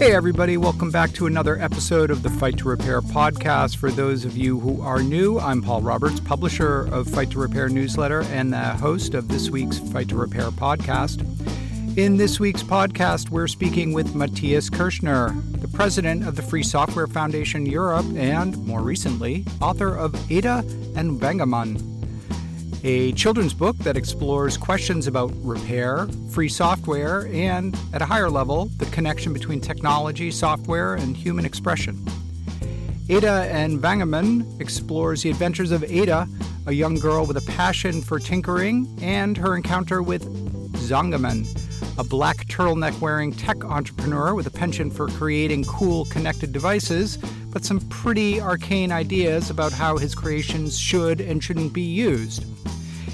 Hey, everybody, welcome back to another episode of the Fight to Repair podcast. For those of you who are new, I'm Paul Roberts, publisher of Fight to Repair newsletter and the host of this week's Fight to Repair podcast. In this week's podcast, we're speaking with Matthias Kirschner, the president of the Free Software Foundation Europe and, more recently, author of Ada and Zangemann a children's book that explores questions about repair, free software, and, at a higher level, the connection between technology, software, and human expression. Ada and Zangemann explores the adventures of Ada, a young girl with a passion for tinkering, and her encounter with Zangemann, a black turtleneck wearing tech entrepreneur with a penchant for creating cool connected devices, but some pretty arcane ideas about how his creations should and shouldn't be used.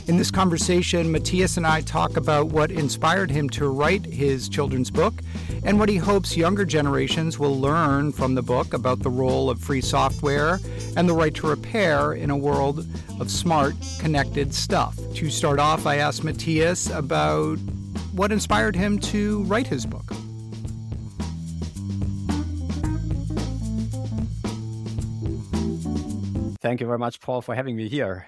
In this conversation, Matthias and I talk about what inspired him to write his children's book and what he hopes younger generations will learn from the book about the role of free software and the right to repair in a world of smart, connected stuff. To start off, I asked Matthias about what inspired him to write his book. Thank you very much, Paul, for having me here.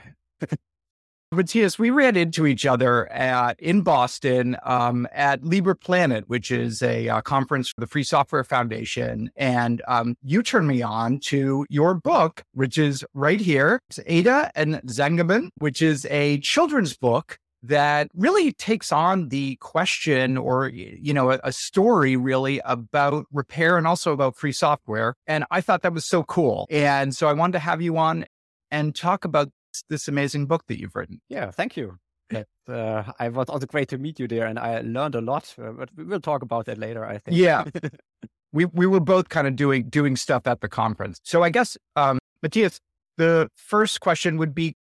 Matthias, we ran into each other at, in Boston um, at Libre Planet, which is a uh, conference for the Free Software Foundation. And um, you turned me on to your book, which is right here. It's Ada and Zangemann, which is a children's book that really takes on the question or, you know, a, a story really about repair and also about free software. And I thought that was so cool. And so I wanted to have you on and talk about this amazing book that you've written. Yeah, thank you. uh, I was also great to meet you there, and I learned a lot. Uh, but we'll talk about that later. I think. Yeah, we we were both kind of doing doing stuff at the conference. So I guess, um, Matthias, the first question would be: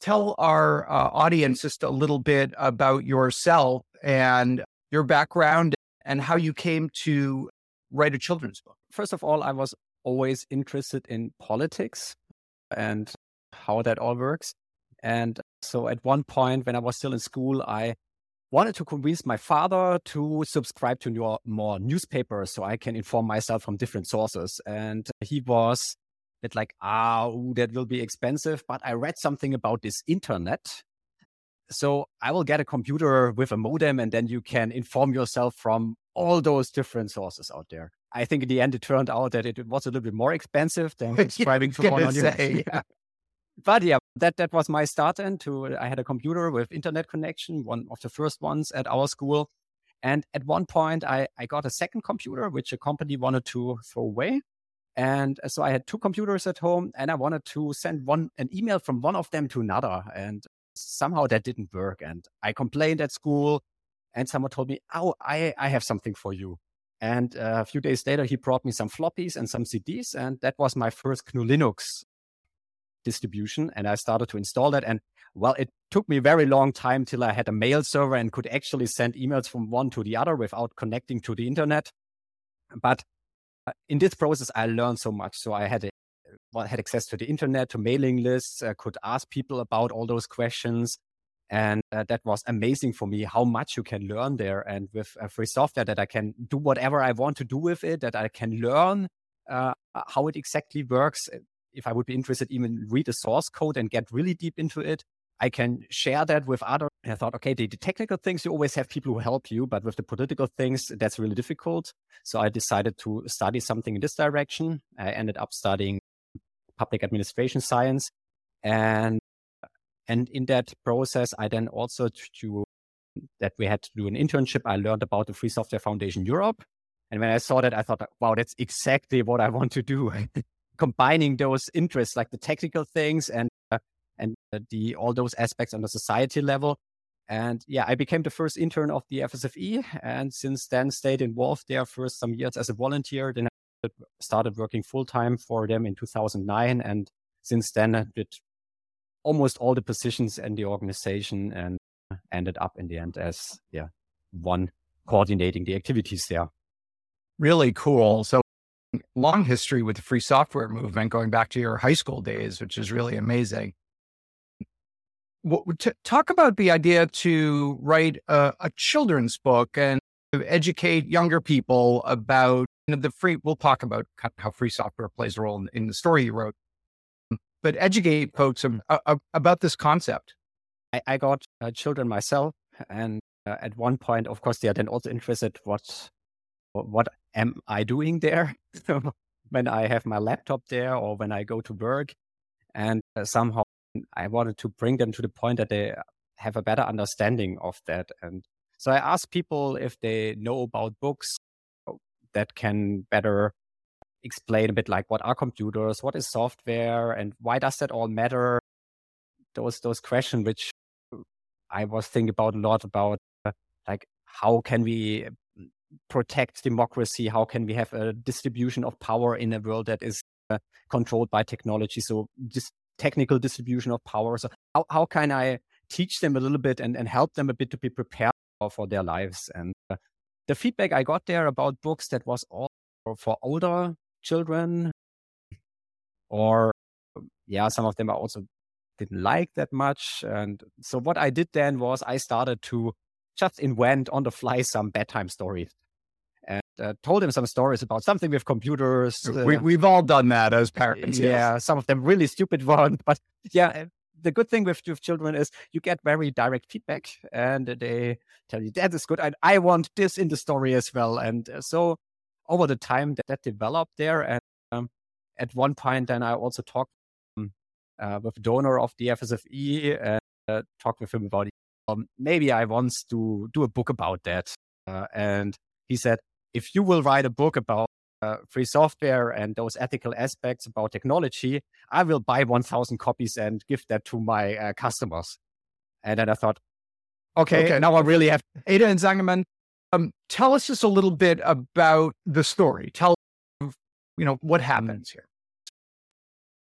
tell our uh, audience just a little bit about yourself and your background and how you came to write a children's book. First of all, I was always interested in politics and how that all works. And so at one point when I was still in school, I wanted to convince my father to subscribe to more, more newspapers so I can inform myself from different sources. And he was that like, ah, ooh, that will be expensive. But I read something about this internet. So I will get a computer with a modem and then you can inform yourself from all those different sources out there. I think in the end, it turned out that it was a little bit more expensive than subscribing to one on say, yeah but yeah, that that was my start into. I had a computer with internet connection, one of the first ones at our school. And at one point, I, I got a second computer, which a company wanted to throw away. And so I had two computers at home and I wanted to send one, an email from one of them to another. And somehow that didn't work. And I complained at school and someone told me, Oh, I, I have something for you. And uh, a few days later, he brought me some floppies and some CDs. And that was my first GNU Linux distribution and I started to install that. And well, it took me a very long time till I had a mail server and could actually send emails from one to the other without connecting to the internet. But uh, in this process, I learned so much. So I had a, had access to the internet, to mailing lists, I could ask people about all those questions. And uh, that was amazing for me how much you can learn there. And with uh, free software, that I can do whatever I want to do with it, that I can learn uh, how it exactly works if I would be interested, even read the source code and get really deep into it. I can share that with other. I thought, okay, the, the, technical things, you always have people who help you, but with the political things, that's really difficult. So I decided to study something in this direction. I ended up studying public administration science. And, and in that process, I then also to that we had to do an internship. I learned about the Free Software Foundation Europe. And when I saw that, I thought, wow, that's exactly what I want to do. combining those interests, like the technical things and uh, and the all those aspects on the society level. And yeah, I became the first intern of the FSFE, and since then stayed involved there for some years as a volunteer. Then I started working full time for them in 2009, and since then I did almost all the positions in the organization and ended up in the end as yeah one coordinating the activities there. Really cool. So long history with the free software movement going back to your high school days, which is really amazing. What, talk about the idea to write a, a children's book and educate younger people about you know, the free. We'll talk about how free software plays a role in, in the story you wrote, but educate folks about this concept. I, I got uh, children myself, and uh, at one point, of course, they are then also interested what what am I doing there when I have my laptop there or when I go to work, and uh, somehow I wanted to bring them to the point that they have a better understanding of that. And so I asked people if they know about books that can better explain a bit like what are computers, what is software, and why does that all matter? Those those questions which I was thinking about a lot about uh, like how can we protect democracy? How can we have a distribution of power in a world that is uh, controlled by technology? So this technical distribution of power. So how, how can I teach them a little bit and, and help them a bit to be prepared for, their lives? And uh, the feedback I got there about books that was all for, for older children or yeah, some of them I also didn't like that much. And so what I did then was I started to just invent on the fly some bedtime stories and uh, told him some stories about something with computers. Uh, we, have all done that as parents. Yeah, yes. some of them really stupid ones. But yeah, uh, the good thing with, with children is you get very direct feedback and they tell you, that is good. And I want this in the story as well. And uh, so over the time that, that developed there. And um, at one point, then I also talked um, uh, with donor of the FSFE and uh, talked with him about um, maybe I want to do a book about that. Uh, and he said, if you will write a book about uh, free software and those ethical aspects about technology, I will buy 1,000 copies and give that to my uh, customers. And then I thought, okay, okay. now I really have. Ada and Zangemann, um, tell us just a little bit about the story. Tell, you know, what happens here.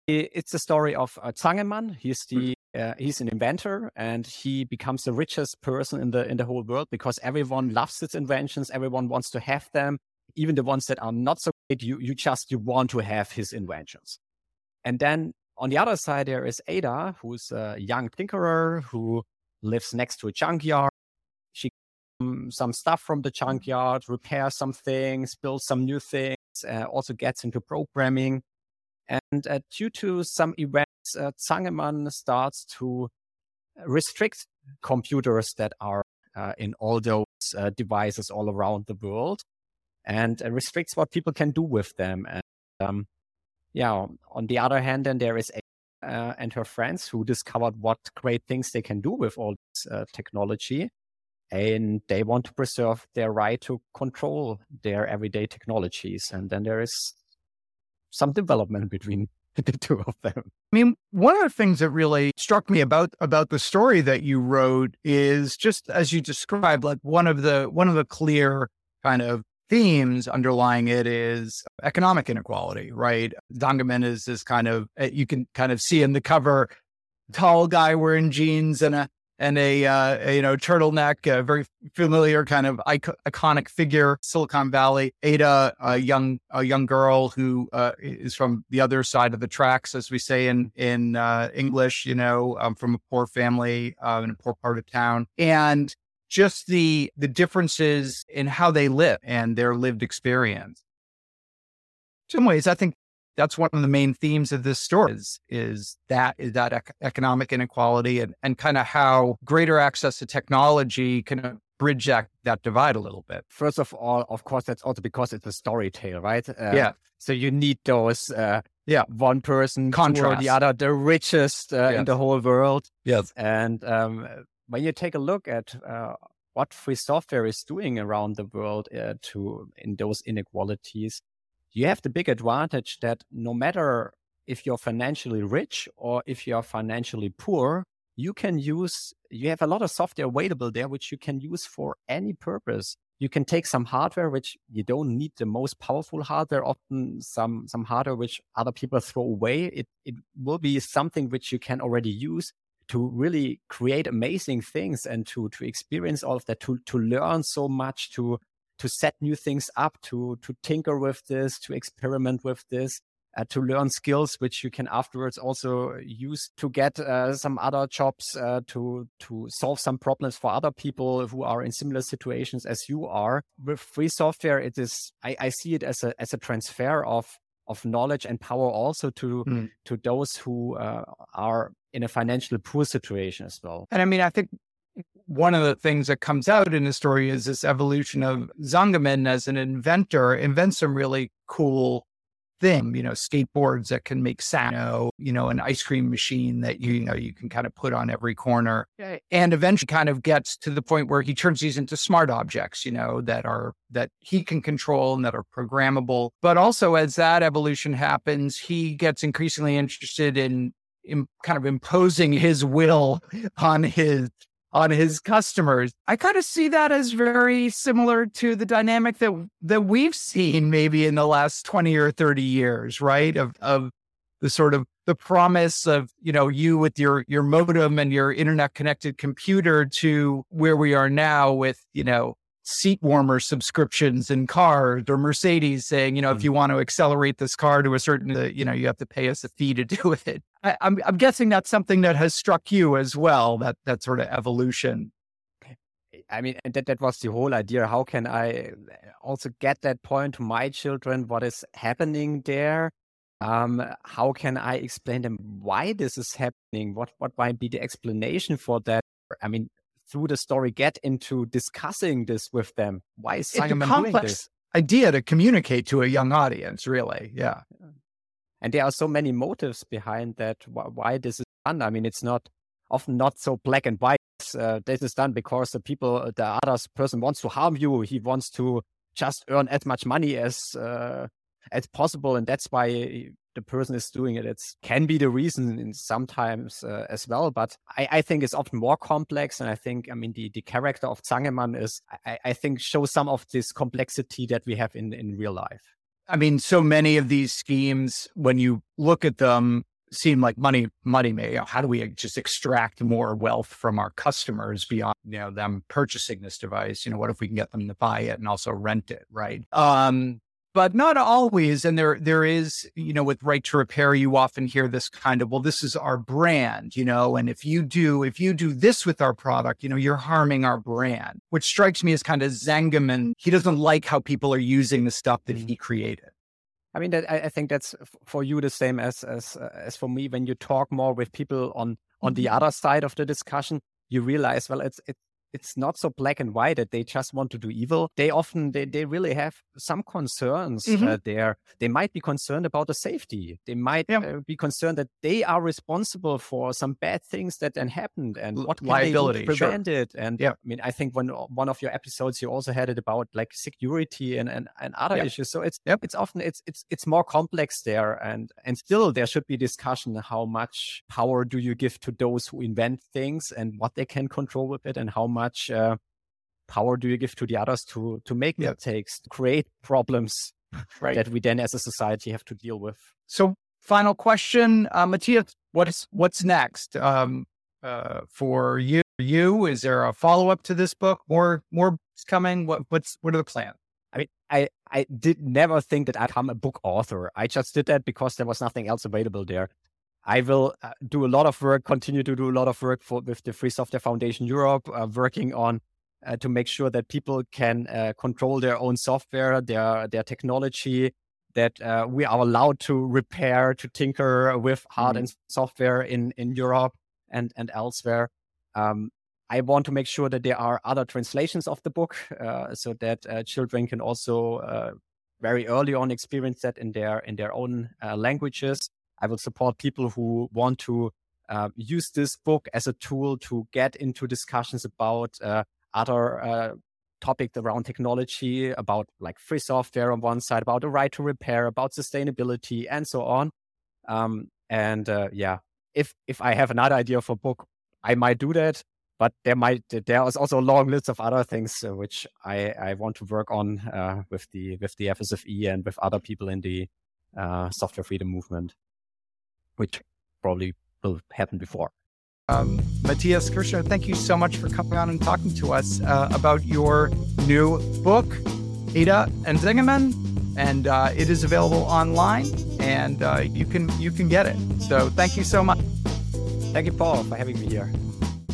It's the story of uh, Zangemann. He's the uh, he's an inventor and he becomes the richest person in the in the whole world because everyone loves his inventions. Everyone wants to have them even the ones that are not so great you you just you want to have his inventions. And then on the other side there is ada who's a young tinkerer who lives next to a junkyard. She um, some stuff from the junkyard repairs some things builds some new things uh, also gets into programming and uh, due to some events uh, Zangemann starts to restrict computers that are uh, in all those uh, devices all around the world and uh, restricts what people can do with them. And um, yeah, on the other hand, then there is uh, and her friends who discovered what great things they can do with all this uh, technology. And they want to preserve their right to control their everyday technologies. And then there is some development between the two of them. I mean, one of the things that really struck me about about the story that you wrote is just as you described, like one of the one of the clear kind of themes underlying it is economic inequality, right? Zangemann is this kind of eh, you can kind of see in the cover, tall guy wearing jeans and a and a, uh, a, you know turtleneck, a very familiar kind of iconic figure, Silicon Valley. Ada, a young a young girl who uh, is from the other side of the tracks, as we say in in uh, English. You know, um, from a poor family uh, in a poor part of town, and just the the differences in how they live and their lived experience. In some ways, I think that's one of the main themes of this story is, is that is that ec- economic inequality and, and kind of how greater access to technology can bridge that, that divide a little bit. First of all, of course, that's also because it's a story tale, right? Uh, yeah. So you need those, uh, yeah, one person Contrast. the other, the richest uh, yes. in the whole world. Yes. And um, when you take a look at uh, what free software is doing around the world uh, to in those inequalities, you have the big advantage that no matter if you're financially rich or if you're financially poor, you can use, you have a lot of software available there, which you can use for any purpose. You can take some hardware, which you don't need the most powerful hardware, often some, some hardware which other people throw away. It, it will be something which you can already use to really create amazing things and to, to experience all of that, to, to learn so much, to, to set new things up, to to tinker with this, to experiment with this. uh, to learn skills which you can afterwards also use to get uh, some other jobs uh, to to solve some problems for other people who are in similar situations as you are with free software it is i, I see it as a as a transfer of of knowledge and power also to mm. to those who uh, are in a financial poor situation as well and i mean i think one of the things that comes out in the story is this evolution of Zangemann as an inventor invents some really cool thing, you know, skateboards that can make sound, you know, an ice cream machine that you, you know you can kind of put on every corner. And eventually kind of gets to the point where he turns these into smart objects, you know, that are that he can control and that are programmable. But also as that evolution happens, he gets increasingly interested in in kind of imposing his will on his on his customers. I kind of see that as very similar to the dynamic that that we've seen maybe in the last 20 or 30 years, right? Of of the sort of the promise of, you know, you with your your modem and your internet connected computer to where we are now with, you know, seat warmer subscriptions in cars or Mercedes saying, you know, mm-hmm. if you want to accelerate this car to a certain, you know, you have to pay us a fee to do it. I, I'm, I'm guessing that's something that has struck you as well, that, that sort of evolution. I mean, that, that was the whole idea. How can I also get that point to my children? What is happening there? Um, how can I explain them why this is happening? What what might be the explanation for that? I mean, through the story get into discussing this with them. Why is Zangemann doing this? Idea to communicate to a young audience, really. Yeah. And there are so many motives behind that. Why this is done. I mean, it's not often not so black and white. Uh, this is done because the people, the other person wants to harm you. He wants to just earn as much money as uh, as possible, and that's why the person is doing it. It can be the reason sometimes uh, as well, but I, I, think it's often more complex. And I think, I mean, the, the character of Zangemann is, I, I think, shows some of this complexity that we have in, in real life. I mean, so many of these schemes, when you look at them, seem like money, money may. How do we just extract more wealth from our customers beyond you know them purchasing this device? You know, what if we can get them to buy it and also rent it, right? Um, but not always. And there, there is, you know, with right to repair, you often hear this kind of, well, this is our brand, you know, and if you do, if you do this with our product, you know, you're harming our brand, which strikes me as kind of Zangemann. He doesn't like how people are using the stuff that he created. I mean, that, I, think that's for you the same as as uh, as for me. When you talk more with people on on the mm-hmm. other side of the discussion, you realize, well, it's it's it's not so black and white that they just want to do evil. They often they, they really have some concerns mm-hmm. uh, there. They might be concerned about the safety. They might yeah. uh, be concerned that they are responsible for some bad things that then happened and what can Liability, they do to prevent sure. it. And yeah. I mean, I think when one of your episodes you also had it about like security and and, and other yeah. issues. So it's yep. it's often it's it's it's more complex there, and and still there should be discussion how much power do you give to those who invent things and what they can control with it and how much much uh, power do you give to the others to to make yep. mistakes, to create problems right. that we then as a society have to deal with? So, final question, uh, Matthias, what is what's next um, uh, for you? You is there a follow up to this book? More more coming? What what's what are the plans? I mean, I, I did never think that I'd become a book author. I just did that because there was nothing else available there. I will uh, do a lot of work, continue to do a lot of work for with the Free Software Foundation Europe, uh, working on uh, to make sure that people can uh, control their own software, their their technology, that uh, we are allowed to repair, to tinker with hard mm-hmm. and software in in Europe and and elsewhere. Um, I want to make sure that there are other translations of the book, uh, so that children can also very early on experience that in their in their own languages. I will support people who want to uh, use this book as a tool to get into discussions about uh, other uh, topics around technology, about like free software on one side, about the right to repair, about sustainability, and so on. Um, and uh, yeah, if if I have another idea for a book, I might do that. But there might there is also a long list of other things uh, which I, I want to work on uh, with the with the FSFE and with other people in the software freedom movement which probably will happen before. Um, Matthias Kirschner, thank you so much for coming on and talking to us uh, about your new book, Ada and Zangemann. And uh, it is available online and uh, you can you can get it. So thank you so much. Thank you, Paul, for having me here.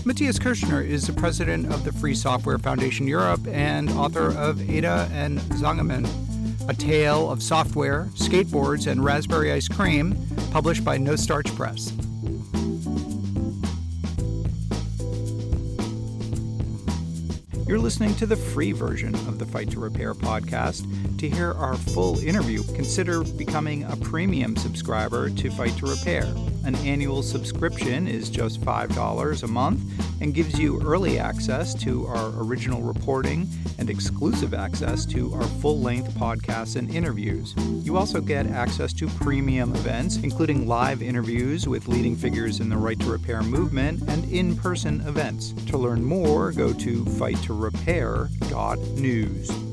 Matthias Kirschner is the president of the Free Software Foundation Europe and author of Ada and Zangemann, a tale of software, skateboards, and raspberry ice cream, published by No Starch Press. You're listening to the free version of the Fight to Repair podcast. To hear our full interview, consider becoming a premium subscriber to Fight to Repair. An annual subscription is just $5 a month and gives you early access to our original reporting and exclusive access to our full length podcasts and interviews. You also get access to premium events, including live interviews with leading figures in the Right to Repair movement and in person events. To learn more, go to fighttorepair.news.